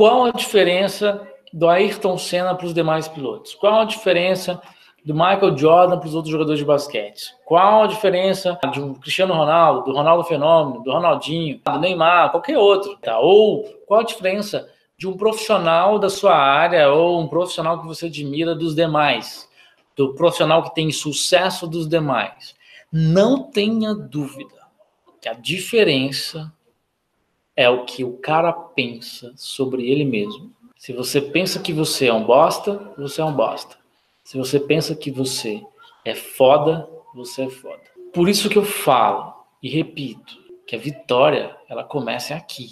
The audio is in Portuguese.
Qual a diferença do Ayrton Senna para os demais pilotos? Qual a diferença do Michael Jordan para os outros jogadores de basquete? Qual a diferença de um Cristiano Ronaldo, do Ronaldo Fenômeno, do Ronaldinho, do Neymar, qualquer outro? Tá? Ou qual a diferença de um profissional da sua área ou um profissional que você admira dos demais? Do profissional que tem sucesso dos demais? Não tenha dúvida que a diferença é o que o cara pensa sobre ele mesmo. Se você pensa que você é um bosta, você é um bosta. Se você pensa que você é foda, você é foda. Por isso que eu falo e repito que a vitória, ela começa aqui.